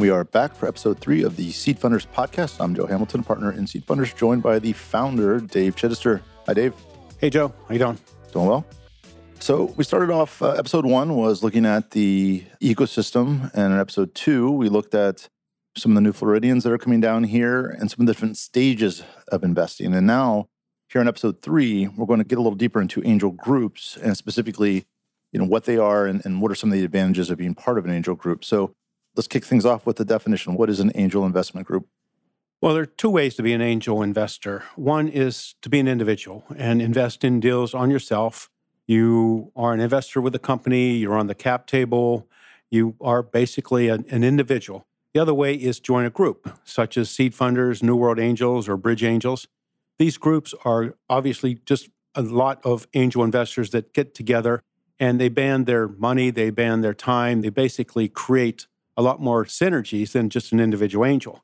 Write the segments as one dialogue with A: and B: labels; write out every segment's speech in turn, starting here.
A: And we are back for episode three of the Seed Funders podcast. I'm Joe Hamilton, partner in Seed Funders, joined by the founder, Dave Chittister. Hi, Dave.
B: Hey, Joe. How you doing?
A: Doing well. So we started off. Uh, episode one was looking at the ecosystem, and in episode two, we looked at some of the new Floridians that are coming down here and some of the different stages of investing. And now, here in episode three, we're going to get a little deeper into angel groups and specifically, you know, what they are and, and what are some of the advantages of being part of an angel group. So let's kick things off with the definition. What is an angel investment group?
B: Well, there are two ways to be an angel investor. One is to be an individual and invest in deals on yourself. You are an investor with a company, you're on the cap table, you are basically an, an individual. The other way is join a group, such as Seed Funders, New World Angels, or Bridge Angels. These groups are obviously just a lot of angel investors that get together and they band their money, they band their time, they basically create a lot more synergies than just an individual angel.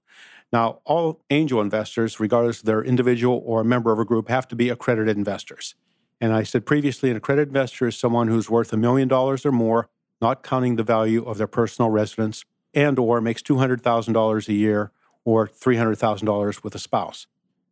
B: Now, all angel investors, regardless of their individual or a member of a group, have to be accredited investors. And I said previously, an accredited investor is someone who's worth a million dollars or more, not counting the value of their personal residence, and or makes $200,000 a year or $300,000 with a spouse.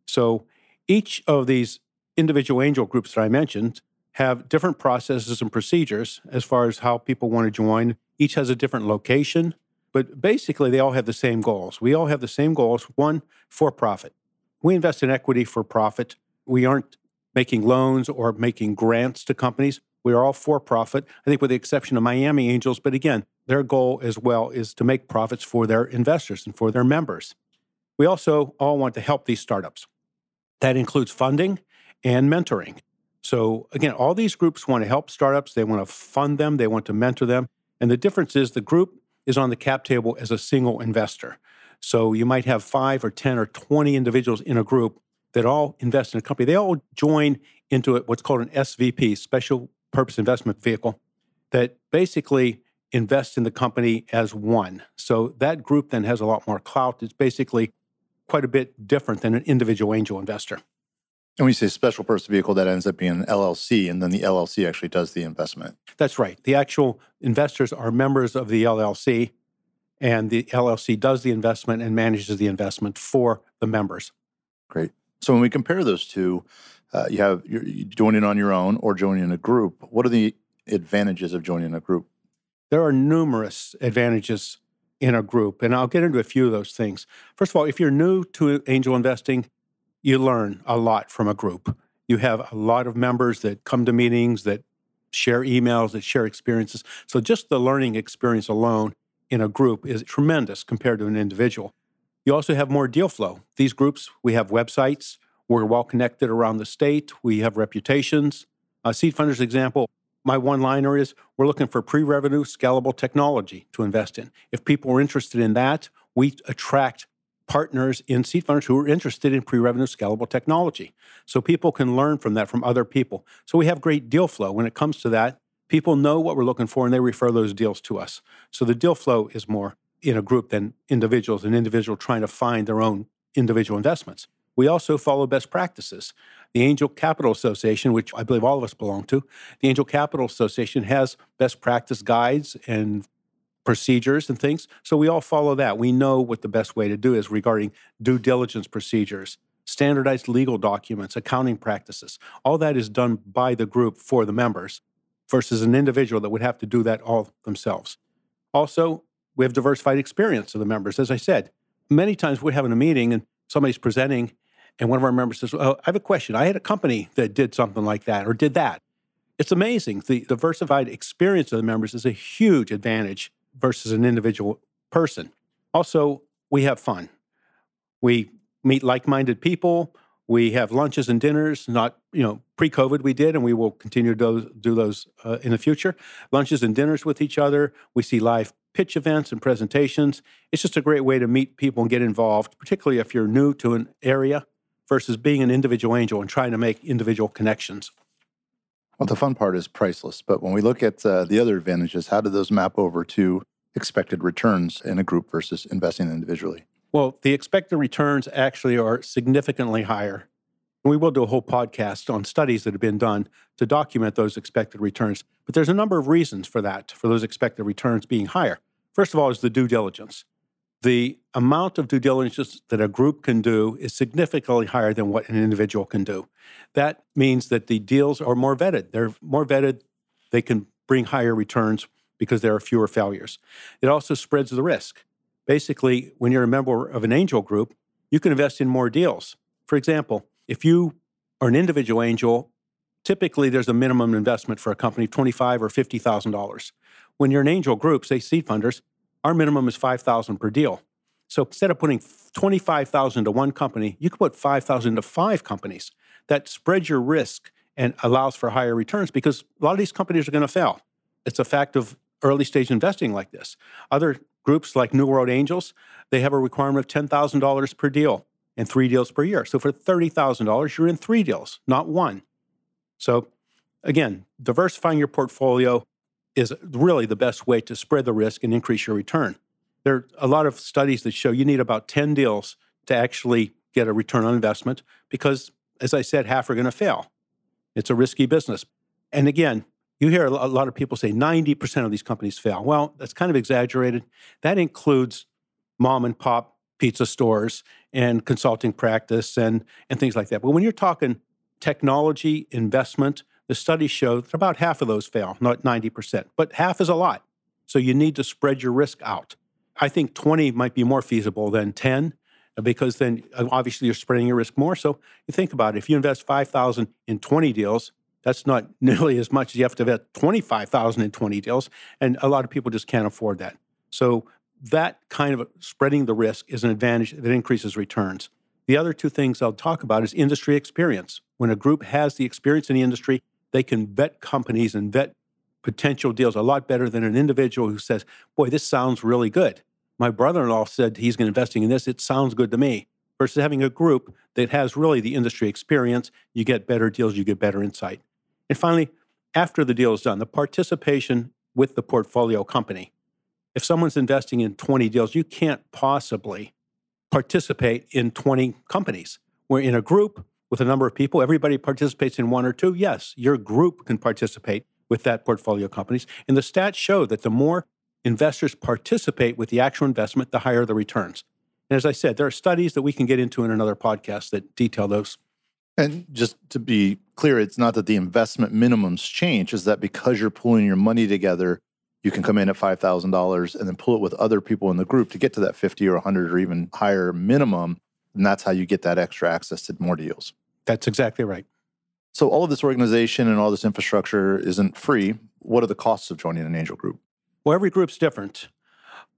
B: So each of these individual angel groups that I mentioned have different processes and procedures as far as how people want to join. Each has a different location, but basically they all have the same goals. We all have the same goals one, for profit. We invest in equity for profit. We aren't making loans or making grants to companies. We are all for profit, I think, with the exception of Miami Angels. But again, their goal as well is to make profits for their investors and for their members. We also all want to help these startups. That includes funding and mentoring. So, again, all these groups want to help startups, they want to fund them, they want to mentor them. And the difference is the group is on the cap table as a single investor. So, you might have five or 10 or 20 individuals in a group that all invest in a company. They all join into what's called an SVP, Special Purpose Investment Vehicle, that basically invests in the company as one. So that group then has a lot more clout. It's basically quite a bit different than an individual angel investor.
A: And we say special purpose vehicle, that ends up being an LLC, and then the LLC actually does the investment.
B: That's right. The actual investors are members of the LLC, and the LLC does the investment and manages the investment for the members.
A: Great. So when we compare those two, uh, you have you're joining on your own or joining a group. What are the advantages of joining a group?
B: There are numerous advantages in a group, and I'll get into a few of those things. First of all, if you're new to angel investing, you learn a lot from a group. You have a lot of members that come to meetings, that share emails, that share experiences. So just the learning experience alone in a group is tremendous compared to an individual. You also have more deal flow. These groups, we have websites, we're well connected around the state, we have reputations. A Seed Funders example, my one liner is we're looking for pre revenue scalable technology to invest in. If people are interested in that, we attract partners in seed funders who are interested in pre revenue scalable technology. So people can learn from that from other people. So we have great deal flow when it comes to that. People know what we're looking for and they refer those deals to us. So the deal flow is more in a group than individuals, an individual trying to find their own individual investments. We also follow best practices. The Angel Capital Association, which I believe all of us belong to, the Angel Capital Association has best practice guides and procedures and things. So we all follow that. We know what the best way to do is regarding due diligence procedures, standardized legal documents, accounting practices. All that is done by the group for the members versus an individual that would have to do that all themselves. Also, we have diversified experience of the members. As I said, many times we're having a meeting and somebody's presenting and one of our members says, oh, I have a question. I had a company that did something like that or did that. It's amazing. The diversified experience of the members is a huge advantage versus an individual person. Also, we have fun. We meet like minded people. We have lunches and dinners, not, you know, pre COVID we did, and we will continue to do, those uh, in the future. Lunches and dinners with each other. We see live pitch events and presentations. It's just a great way to meet people and get involved, particularly if you're new to an area versus being an individual angel and trying to make individual connections.
A: Well, the fun part is priceless. But when we look at uh, the other advantages, how do those map over to expected returns in a group versus investing individually?
B: Well, the expected returns actually are significantly higher. We will do a whole podcast on studies that have been done to document those expected returns. But there's a number of reasons for that, for those expected returns being higher. First of all, is the due diligence. The amount of due diligence that a group can do is significantly higher than what an individual can do. That means that the deals are more vetted. They're more vetted. They can bring higher returns because there are fewer failures. It also spreads the risk. Basically, when you're a member of an angel group, you can invest in more deals. For example, if you are an individual angel, typically there's a minimum investment for a company, of 25 or fifty thousand dollars. When you're an angel group, say seed funders, our minimum is five thousand per deal. So instead of putting twenty-five thousand to one company, you could put five thousand to five companies. That spreads your risk and allows for higher returns because a lot of these companies are going to fail. It's a fact of early stage investing like this. Other groups like New World Angels, they have a requirement of $10,000 per deal and three deals per year. So for $30,000, you're in three deals, not one. So again, diversifying your portfolio is really the best way to spread the risk and increase your return. There are a lot of studies that show you need about 10 deals to actually get a return on investment because, as I said, half are going to fail. It's a risky business. And again, you hear a lot of people say 90% of these companies fail. Well, that's kind of exaggerated. That includes mom and pop pizza stores and consulting practice and, and things like that. But when you're talking technology investment, the studies show that about half of those fail, not 90%, but half is a lot. So you need to spread your risk out. I think 20 might be more feasible than 10 because then uh, obviously you're spreading your risk more. So you think about it. If you invest 5,000 in 20 deals, that's not nearly as much as you have to invest 25,000 in 20 deals. And a lot of people just can't afford that. So that kind of spreading the risk is an advantage that increases returns. The other two things I'll talk about is industry experience. When a group has the experience in the industry, they can vet companies and vet potential deals a lot better than an individual who says, Boy, this sounds really good. My brother in law said he's going to investing in this. It sounds good to me. Versus having a group that has really the industry experience, you get better deals, you get better insight. And finally, after the deal is done, the participation with the portfolio company. If someone's investing in 20 deals, you can't possibly participate in 20 companies. We're in a group with a number of people, everybody participates in one or two. Yes, your group can participate with that portfolio companies. And the stats show that the more investors participate with the actual investment, the higher the returns. And as I said, there are studies that we can get into in another podcast that detail those.
A: And just to be clear, it's not that the investment minimums change, is that because you're pulling your money together, you can come in at $5,000 and then pull it with other people in the group to get to that 50 or 100 or even higher minimum. And that's how you get that extra access to more deals.
B: That's exactly right.
A: So, all of this organization and all this infrastructure isn't free. What are the costs of joining an angel group?
B: Well, every group's different.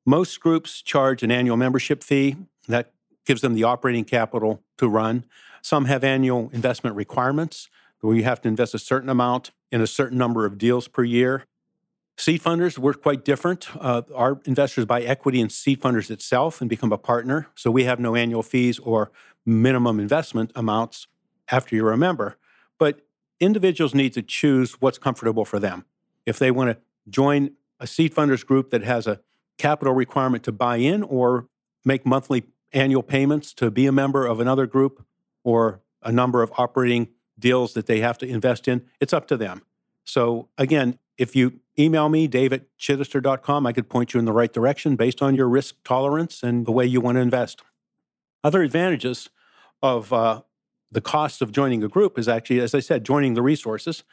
B: Most groups charge an annual membership fee that gives them the operating capital to run. Some have annual investment requirements where you have to invest a certain amount in a certain number of deals per year. Seed funders work quite different. Uh, our investors buy equity in seed funders itself and become a partner. So we have no annual fees or minimum investment amounts after you're a member. But individuals need to choose what's comfortable for them. If they want to join a seed funders group that has a capital requirement to buy in or make monthly annual payments to be a member of another group or a number of operating deals that they have to invest in, it's up to them. So again, if you email me, dave at chittister.com, I could point you in the right direction based on your risk tolerance and the way you want to invest. Other advantages of uh, the cost of joining a group is actually, as I said, joining the resources.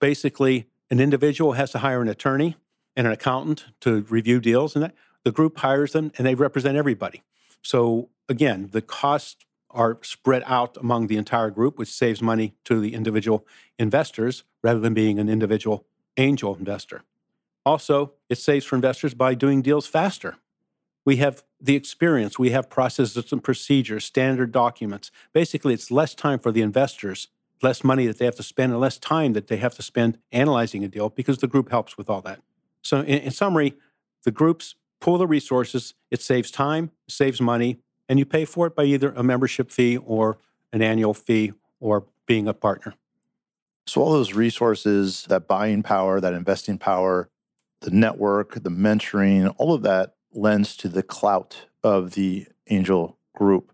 B: Basically, an individual has to hire an attorney and an accountant to review deals, and that, the group hires them and they represent everybody. So again, the costs are spread out among the entire group, which saves money to the individual investors rather than being an individual angel investor. Also, it saves for investors by doing deals faster. We have the experience, we have processes and procedures, standard documents. Basically, it's less time for the investors, less money that they have to spend, and less time that they have to spend analyzing a deal because the group helps with all that. So, in, in summary, the groups pool the resources, it saves time, saves money, and you pay for it by either a membership fee or an annual fee or being a partner.
A: So, all those resources, that buying power, that investing power, the network, the mentoring, all of that lends to the clout of the angel group.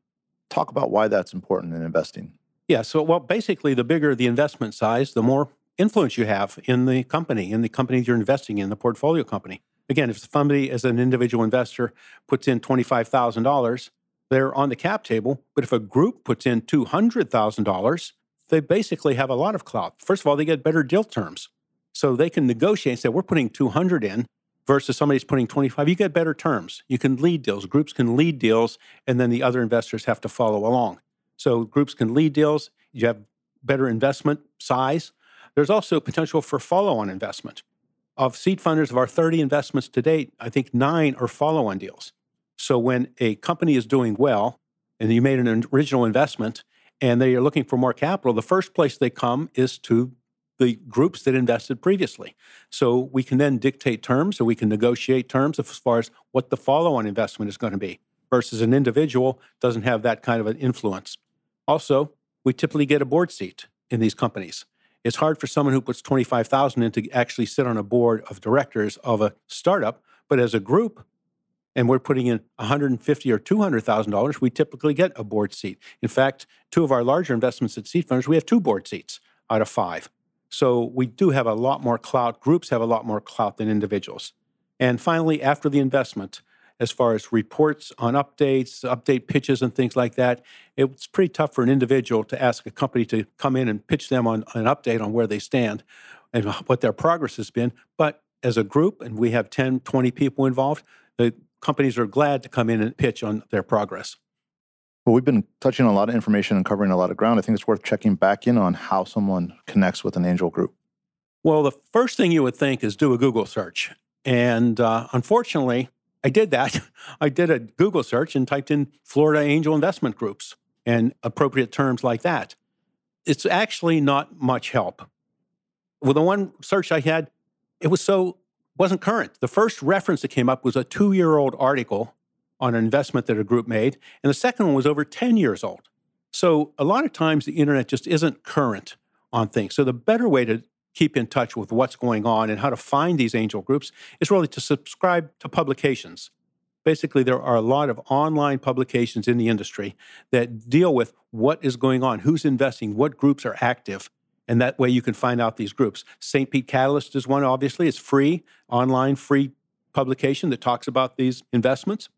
A: Talk about why that's important in investing.
B: Yeah. So, well, basically, the bigger the investment size, the more influence you have in the company, in the company you're investing in, the portfolio company. Again, if somebody as an individual investor puts in $25,000, they're on the cap table. But if a group puts in $200,000, they basically have a lot of clout. First of all, they get better deal terms. So they can negotiate and say, we're putting 200 in versus somebody's putting 25. You get better terms. You can lead deals. Groups can lead deals, and then the other investors have to follow along. So groups can lead deals. You have better investment size. There's also potential for follow on investment. Of seed funders, of our 30 investments to date, I think nine are follow on deals. So when a company is doing well and you made an original investment and they are looking for more capital, the first place they come is to the groups that invested previously. So we can then dictate terms or we can negotiate terms as far as what the follow on investment is going to be versus an individual doesn't have that kind of an influence. Also, we typically get a board seat in these companies. It's hard for someone who puts 25,000 in to actually sit on a board of directors of a startup, but as a group, and we're putting in 150 or 200,000 dollars, we typically get a board seat. In fact, two of our larger investments at seed funders, we have two board seats out of five. So we do have a lot more clout. Groups have a lot more clout than individuals. And finally, after the investment, as far as reports on updates, update pitches, and things like that. It's pretty tough for an individual to ask a company to come in and pitch them on an update on where they stand and what their progress has been. But as a group, and we have 10, 20 people involved, the companies are glad to come in and pitch on their progress.
A: Well, we've been touching on a lot of information and covering a lot of ground. I think it's worth checking back in on how someone connects with an angel group.
B: Well, the first thing you would think is do a Google search. And uh, unfortunately, I did that. I did a Google search and typed in Florida angel investment groups and appropriate terms like that. It's actually not much help. With the one search I had, it was so wasn't current. The first reference that came up was a two year old article on an investment that a group made, and the second one was over 10 years old. So a lot of times the internet just isn't current on things. So the better way to keep in touch with what's going on and how to find these angel groups is really to subscribe to publications. Basically, there are a lot of online publications in the industry that deal with what is going on, who's investing, what groups are active, and that way you can find out these groups. St. Pete Catalyst is one, obviously. It's free, online, free publication that talks about these investments.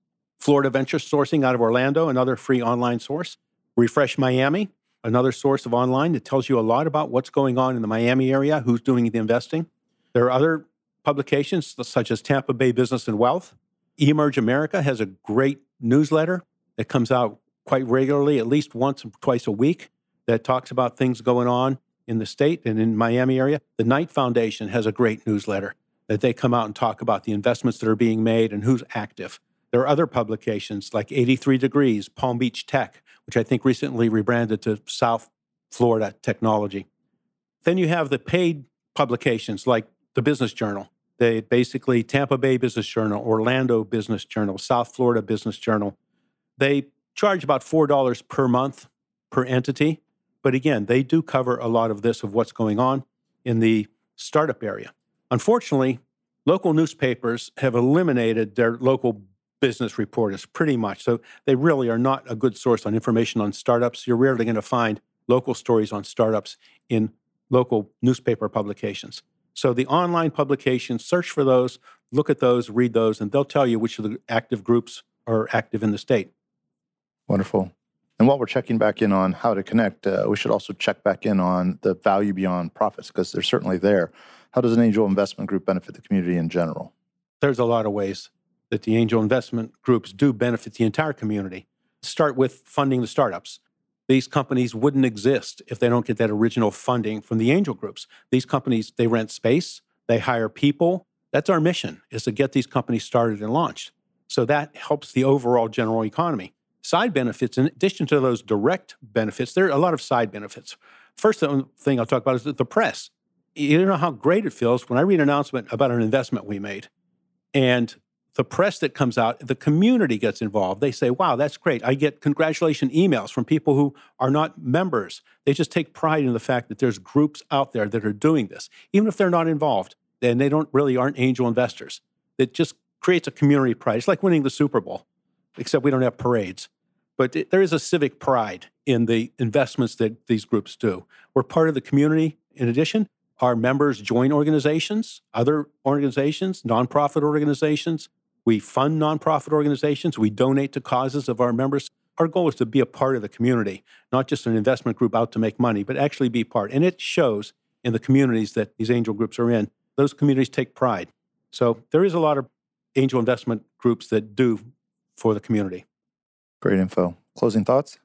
B: Florida Venture Sourcing out of Orlando, another free online source. Refresh Miami, another source of online that tells you a lot about what's going on in the Miami area, who's doing the investing. There are other publications such as Tampa Bay Business and Wealth. Emerge America has a great newsletter that comes out quite regularly, at least once or twice a week, that talks about things going on in the state and in Miami area. The Knight Foundation has a great newsletter that they come out and talk about the investments that are being made and who's active. There are other publications like 83 Degrees, Palm Beach Tech, which I think recently rebranded to South Florida Technology. Then you have the paid publications like the Business Journal. They basically Tampa Bay Business Journal, Orlando Business Journal, South Florida Business Journal. They charge about $4 per month per entity. But again, they do cover a lot of this of what's going on in the startup area. Unfortunately, local newspapers have eliminated their local business reporters, pretty much. So they really are not a good source on information on startups. You're rarely going to find local stories on startups in local newspaper publications. So the online publications, search for those, look at those, read those, and they'll tell you which of the active groups are active in the state.
A: Wonderful. And while we're checking back in on how to connect, uh, we should also check back in on the value beyond profits because they're certainly there. How does an angel investment group benefit the community in general?
B: There's a lot of ways that the angel investment groups do benefit the entire community. Start with funding the startups. These companies wouldn't exist if they don't get that original funding from the angel groups. These companies, they rent space, they hire people. That's our mission, is to get these companies started and launched. So that helps the overall general economy. Side benefits, in addition to those direct benefits, there are a lot of side benefits. First thing I'll talk about is the press. You know how great it feels when I read an announcement about an investment we made and the press that comes out, the community gets involved. They say, wow, that's great. I get congratulation emails from people who are not members. They just take pride in the fact that there's groups out there that are doing this, even if they're not involved and they don't really aren't angel investors. It just creates a community pride. It's like winning the Super Bowl, except we don't have parades. But it, there is a civic pride in the investments that these groups do. We're part of the community. In addition, our members join organizations, other organizations, nonprofit organizations. We fund nonprofit organizations. We donate to causes of our members. Our goal is to be a part of the community, not just an investment group out to make money, but actually be part. And it shows in the communities that these angel groups are in. Those communities take pride. So there is a lot of angel investment groups that do for the community.
A: Great info. Closing thoughts?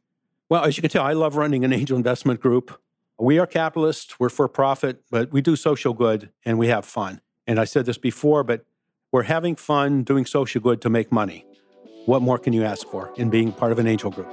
B: Well, as you can tell, I love running an angel investment group. We are capitalists, we're for profit, but we do social good and we have fun. And I said this before, but we're having fun doing social good to make money. What more can you ask for in being part of an angel group?